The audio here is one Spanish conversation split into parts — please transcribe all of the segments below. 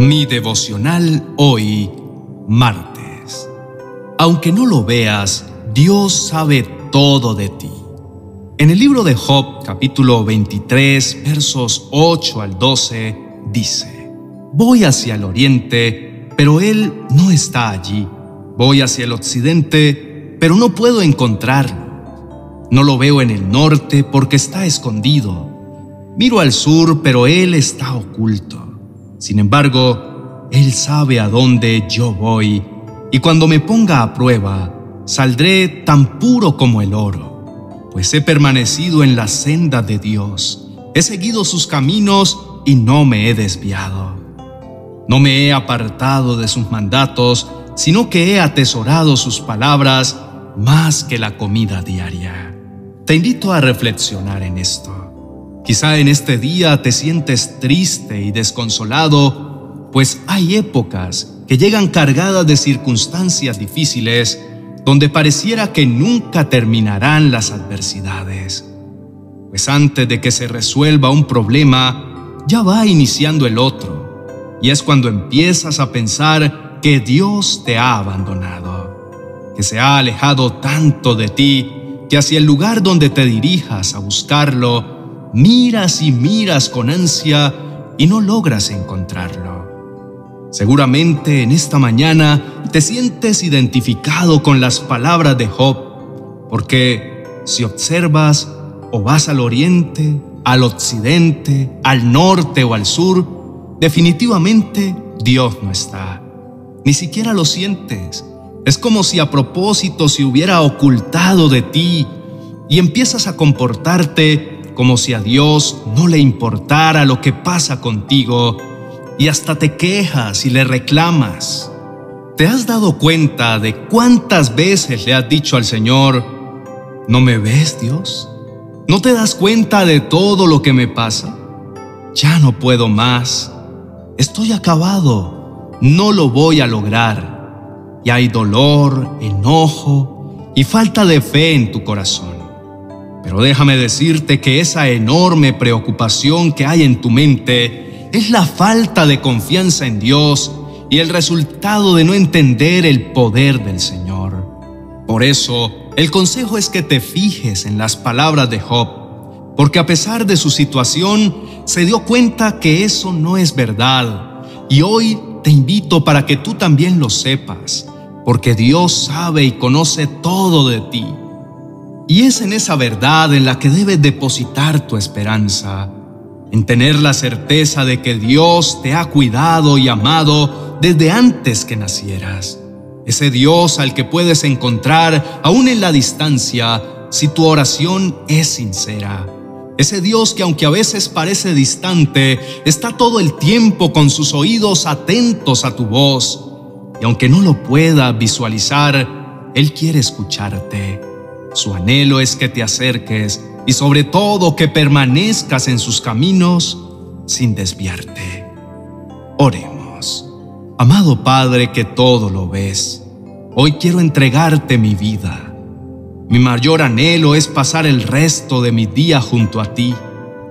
Mi devocional hoy, martes. Aunque no lo veas, Dios sabe todo de ti. En el libro de Job, capítulo 23, versos 8 al 12, dice, Voy hacia el oriente, pero Él no está allí. Voy hacia el occidente, pero no puedo encontrarlo. No lo veo en el norte porque está escondido. Miro al sur, pero Él está oculto. Sin embargo, Él sabe a dónde yo voy, y cuando me ponga a prueba, saldré tan puro como el oro, pues he permanecido en la senda de Dios, he seguido sus caminos y no me he desviado. No me he apartado de sus mandatos, sino que he atesorado sus palabras más que la comida diaria. Te invito a reflexionar en esto. Quizá en este día te sientes triste y desconsolado, pues hay épocas que llegan cargadas de circunstancias difíciles donde pareciera que nunca terminarán las adversidades. Pues antes de que se resuelva un problema, ya va iniciando el otro, y es cuando empiezas a pensar que Dios te ha abandonado, que se ha alejado tanto de ti que hacia el lugar donde te dirijas a buscarlo, miras y miras con ansia y no logras encontrarlo. Seguramente en esta mañana te sientes identificado con las palabras de Job, porque si observas o vas al oriente, al occidente, al norte o al sur, definitivamente Dios no está. Ni siquiera lo sientes. Es como si a propósito se hubiera ocultado de ti y empiezas a comportarte como si a Dios no le importara lo que pasa contigo y hasta te quejas y le reclamas. ¿Te has dado cuenta de cuántas veces le has dicho al Señor, ¿no me ves Dios? ¿No te das cuenta de todo lo que me pasa? Ya no puedo más. Estoy acabado. No lo voy a lograr. Y hay dolor, enojo y falta de fe en tu corazón. Pero déjame decirte que esa enorme preocupación que hay en tu mente es la falta de confianza en Dios y el resultado de no entender el poder del Señor. Por eso, el consejo es que te fijes en las palabras de Job, porque a pesar de su situación, se dio cuenta que eso no es verdad. Y hoy te invito para que tú también lo sepas, porque Dios sabe y conoce todo de ti. Y es en esa verdad en la que debes depositar tu esperanza, en tener la certeza de que Dios te ha cuidado y amado desde antes que nacieras. Ese Dios al que puedes encontrar aún en la distancia si tu oración es sincera. Ese Dios que aunque a veces parece distante, está todo el tiempo con sus oídos atentos a tu voz. Y aunque no lo pueda visualizar, Él quiere escucharte. Su anhelo es que te acerques y sobre todo que permanezcas en sus caminos sin desviarte. Oremos. Amado Padre que todo lo ves, hoy quiero entregarte mi vida. Mi mayor anhelo es pasar el resto de mi día junto a ti.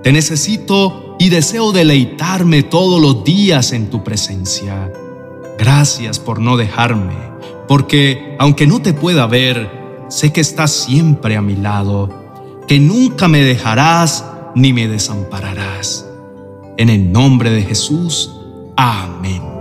Te necesito y deseo deleitarme todos los días en tu presencia. Gracias por no dejarme, porque aunque no te pueda ver, sé que estás siempre a mi lado, que nunca me dejarás ni me desampararás. En el nombre de Jesús, amén.